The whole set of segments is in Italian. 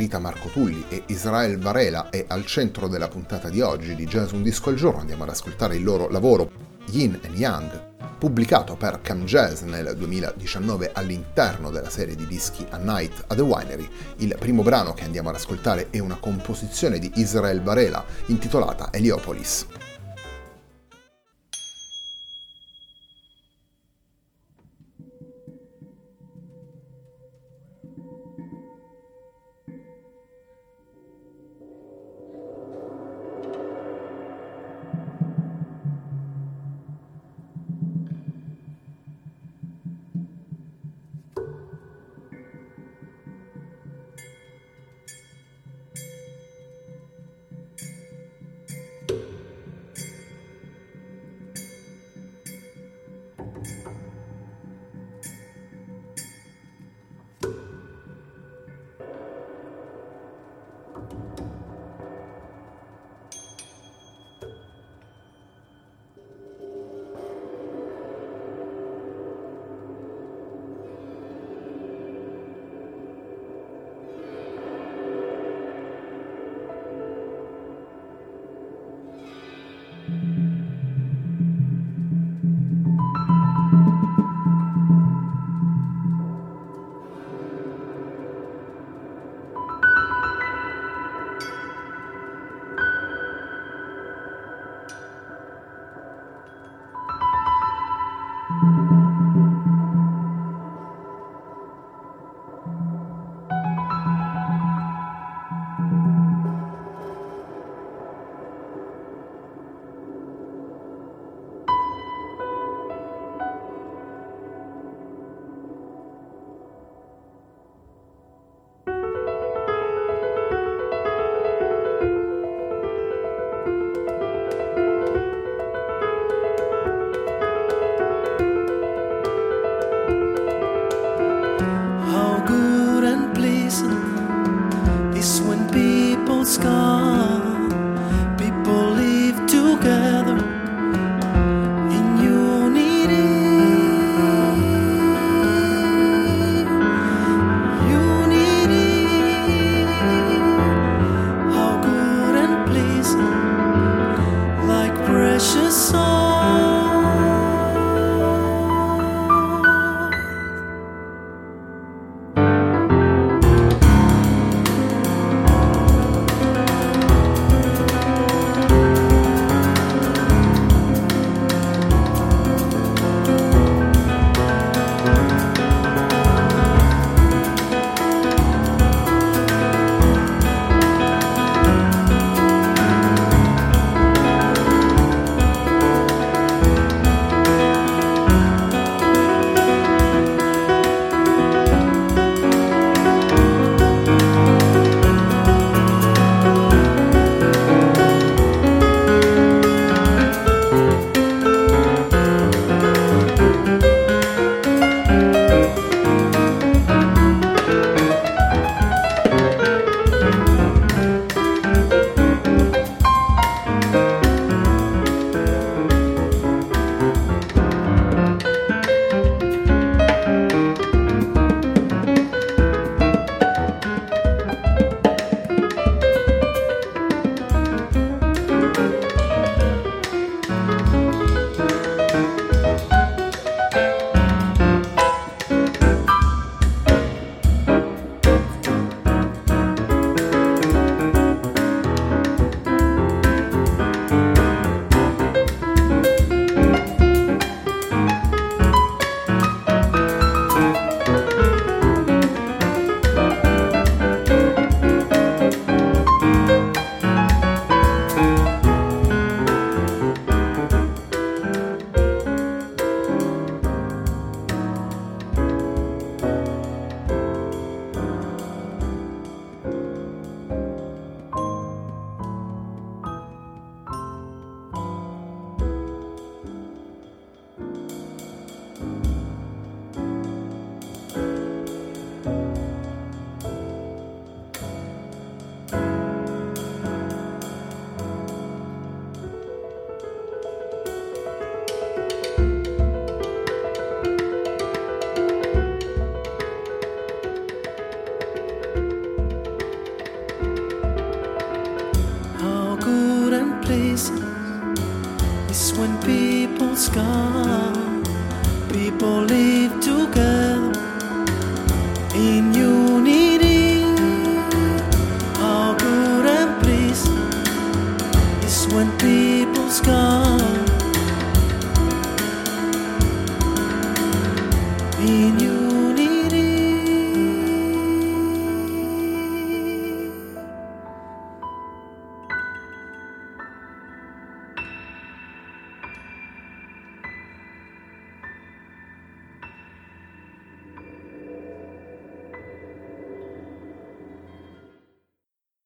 Rita Marcotulli e Israel Varela è al centro della puntata di oggi di Jazz Un Disco al Giorno. Andiamo ad ascoltare il loro lavoro Yin and Yang, pubblicato per Cam Jazz nel 2019 all'interno della serie di dischi A Night at the Winery. Il primo brano che andiamo ad ascoltare è una composizione di Israel Varela intitolata Heliopolis. different places. It's when people's gone, people live together in you.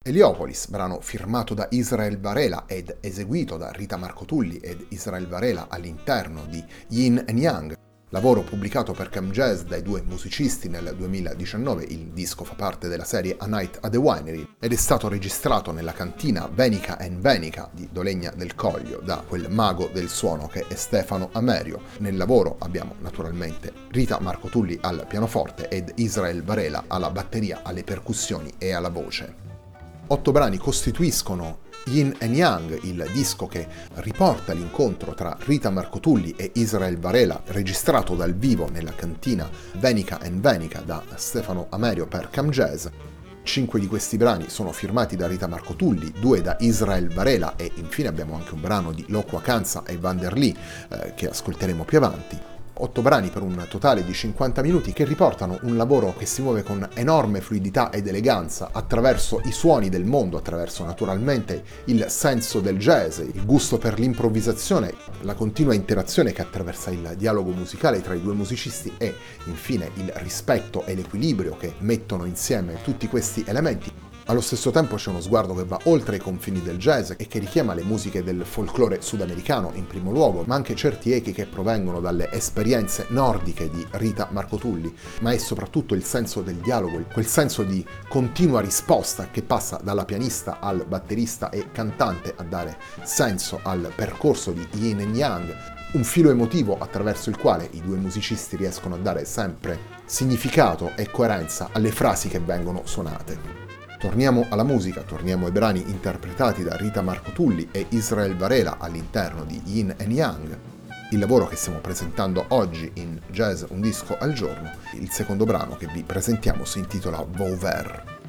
Heliopolis, brano firmato da Israel Varela ed eseguito da Rita Marcotulli ed Israel Varela all'interno di Yin and Yang, lavoro pubblicato per Cam Jazz dai due musicisti nel 2019, il disco fa parte della serie A Night at the Winery ed è stato registrato nella cantina Venica and Venica di Dolegna del Coglio da quel mago del suono che è Stefano Amerio. Nel lavoro abbiamo naturalmente Rita Marcotulli al pianoforte ed Israel Varela alla batteria, alle percussioni e alla voce. Otto brani costituiscono Yin and Yang, il disco che riporta l'incontro tra Rita Marcotulli e Israel Varela, registrato dal vivo nella cantina Venica and Venica da Stefano Amerio per Cam Jazz. Cinque di questi brani sono firmati da Rita Marcotulli, due da Israel Varela e infine abbiamo anche un brano di Loco Acanza e Van der Lee eh, che ascolteremo più avanti. Otto brani per un totale di 50 minuti che riportano un lavoro che si muove con enorme fluidità ed eleganza attraverso i suoni del mondo, attraverso naturalmente il senso del jazz, il gusto per l'improvvisazione, la continua interazione che attraversa il dialogo musicale tra i due musicisti e infine il rispetto e l'equilibrio che mettono insieme tutti questi elementi. Allo stesso tempo c'è uno sguardo che va oltre i confini del jazz e che richiama le musiche del folklore sudamericano in primo luogo, ma anche certi echi che provengono dalle esperienze nordiche di Rita Marcotulli, ma è soprattutto il senso del dialogo, quel senso di continua risposta che passa dalla pianista al batterista e cantante a dare senso al percorso di Yin and Yang, un filo emotivo attraverso il quale i due musicisti riescono a dare sempre significato e coerenza alle frasi che vengono suonate. Torniamo alla musica, torniamo ai brani interpretati da Rita Marcotulli e Israel Varela all'interno di Yin and Yang, il lavoro che stiamo presentando oggi in Jazz Un disco al giorno. Il secondo brano che vi presentiamo si intitola Vauvert.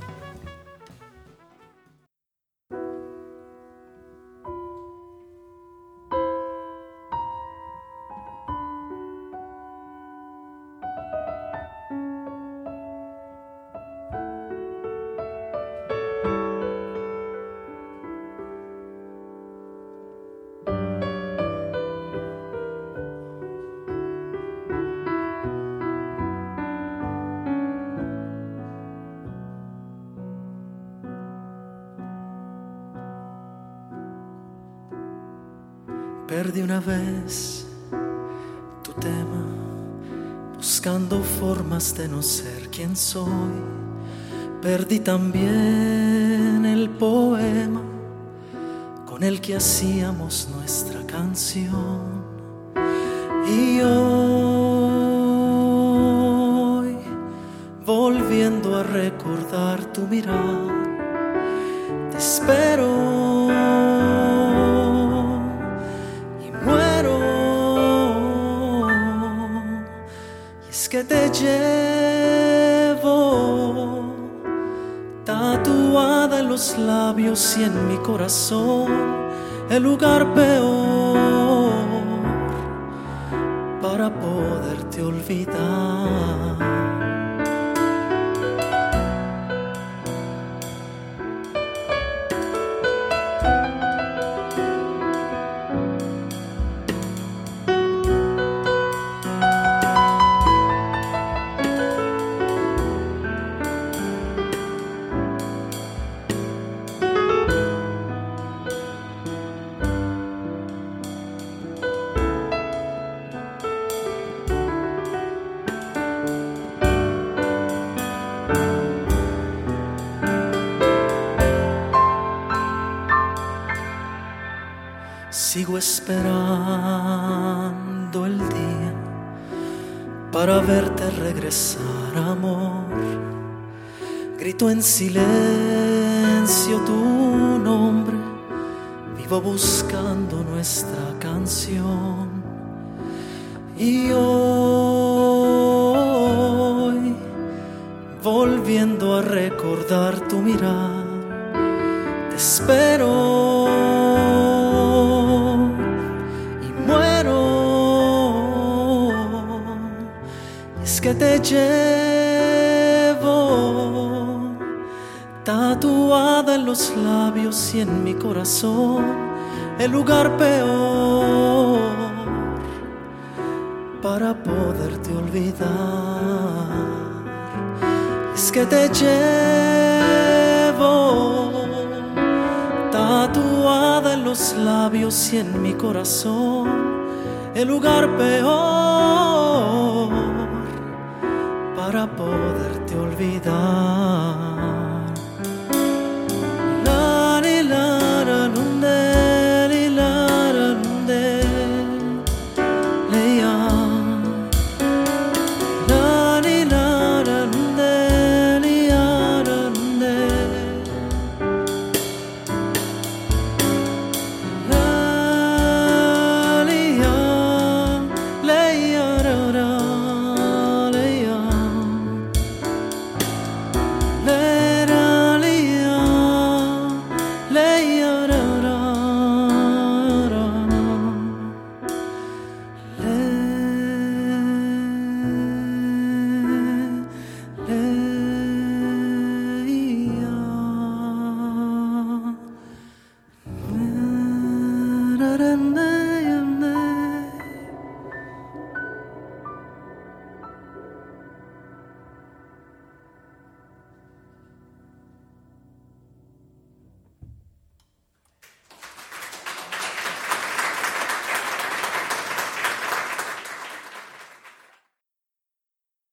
Tema, buscando formas de no ser quien soy. Perdí también el poema con el que hacíamos nuestra canción. Y hoy, volviendo a recordar tu mirar, te espero llevo tatuada en los labios y en mi corazón el lugar peor para poderte olvidar. sigo esperando el día para verte regresar, amor. Grito en silencio tu nombre, vivo buscando nuestra canción. Y hoy, volviendo a recordar tu mirar, te espero que te llevo. Tatuada en los labios y en mi corazón, el lugar peor para poderte olvidar. Es que te llevo tatuada en los labios y en mi corazón, el lugar peor poderte olvidar.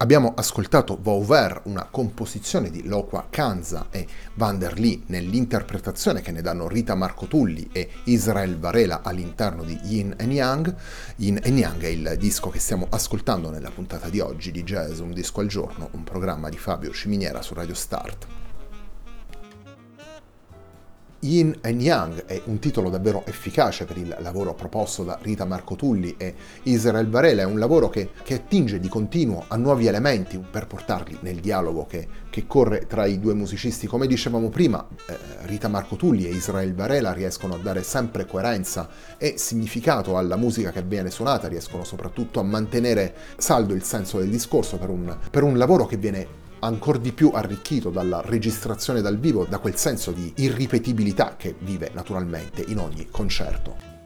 Abbiamo ascoltato Vauvert, una composizione di Loqua Kanza e Van der Lee nell'interpretazione che ne danno Rita Marco Tulli e Israel Varela all'interno di Yin and Yang. Yin and Yang è il disco che stiamo ascoltando nella puntata di oggi di Jazz Un Disco al Giorno, un programma di Fabio Ciminiera su Radio Start. Yin and Yang è un titolo davvero efficace per il lavoro proposto da Rita Marco Tulli e Israel Varela, è un lavoro che, che attinge di continuo a nuovi elementi per portarli nel dialogo che, che corre tra i due musicisti. Come dicevamo prima, eh, Rita Marco Tulli e Israel Varela riescono a dare sempre coerenza e significato alla musica che viene suonata, riescono soprattutto a mantenere saldo il senso del discorso per un, per un lavoro che viene ancora di più arricchito dalla registrazione dal vivo, da quel senso di irripetibilità che vive naturalmente in ogni concerto.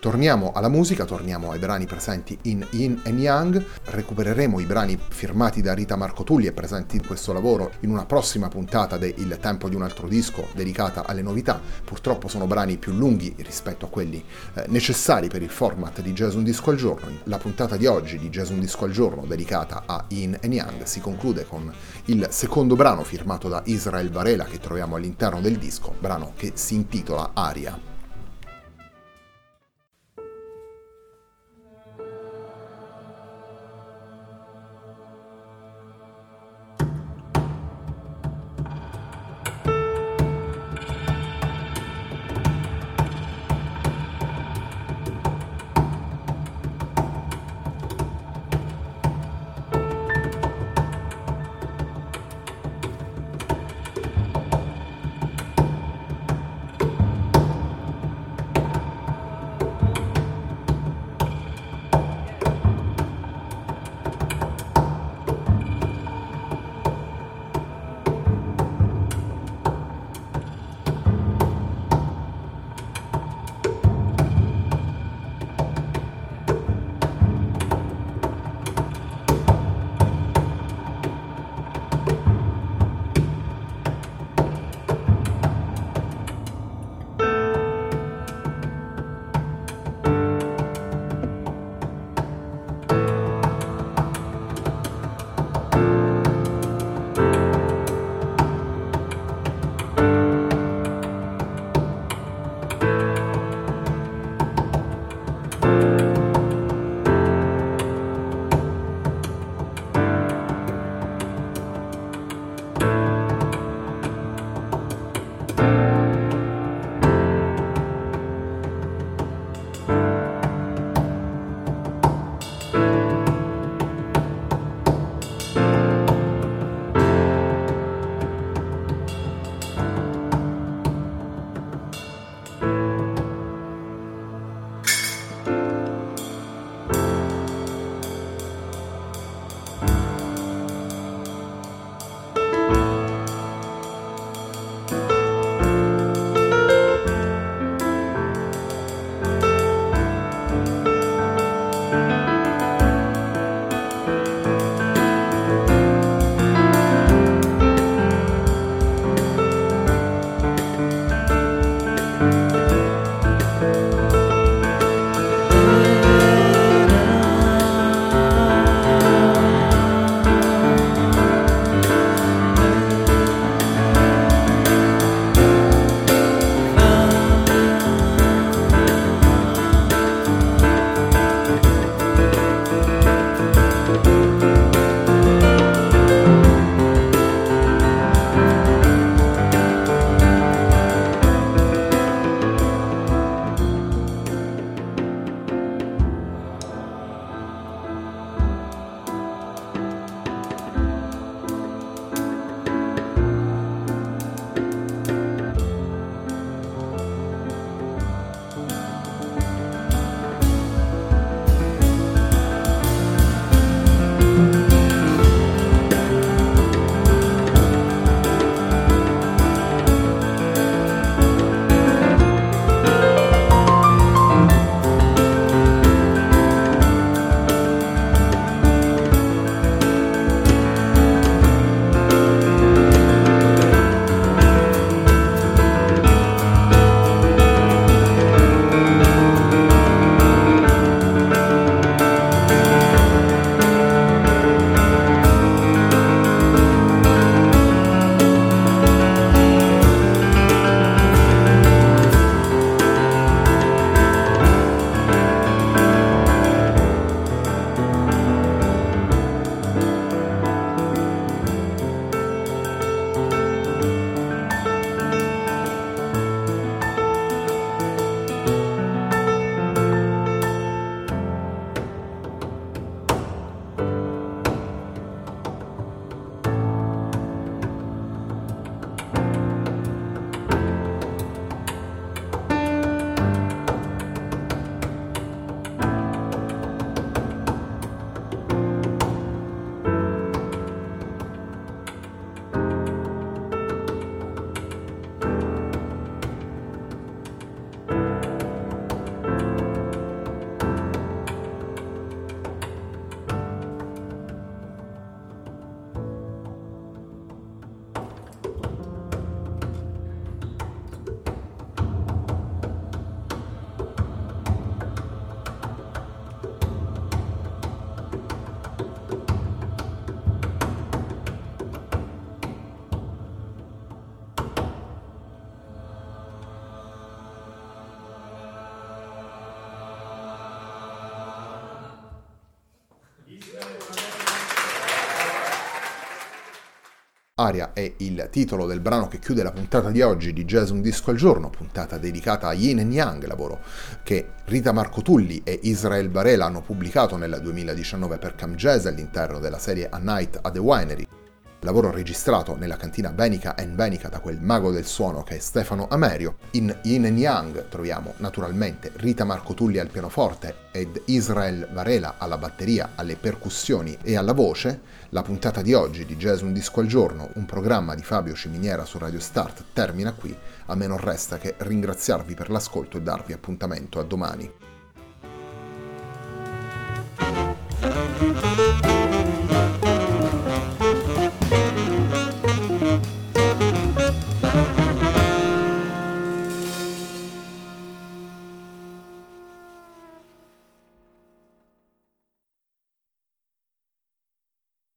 Torniamo alla musica, torniamo ai brani presenti in Yin and Yang, recupereremo i brani firmati da Rita Marco Tulli e presenti in questo lavoro in una prossima puntata de Il tempo di un altro disco dedicata alle novità. Purtroppo sono brani più lunghi rispetto a quelli eh, necessari per il format di Jazz Un Disco al Giorno. La puntata di oggi di Jazz Un Disco al Giorno dedicata a Yin and Yang si conclude con il secondo brano firmato da Israel Varela che troviamo all'interno del disco, brano che si intitola Aria. Aria è il titolo del brano che chiude la puntata di oggi di Jazz Un Disco al Giorno, puntata dedicata a Yin and Yang, lavoro che Rita Marco Tulli e Israel Varela hanno pubblicato nel 2019 per Cam Jazz all'interno della serie A Night at the Winery lavoro registrato nella cantina Benica and Benica da quel mago del suono che è Stefano Amerio. In Yin and Yang troviamo naturalmente Rita Marco Tulli al pianoforte ed Israel Varela alla batteria, alle percussioni e alla voce. La puntata di oggi di Jazz Un Disco al Giorno, un programma di Fabio Ciminiera su Radio Start, termina qui. A me non resta che ringraziarvi per l'ascolto e darvi appuntamento a domani.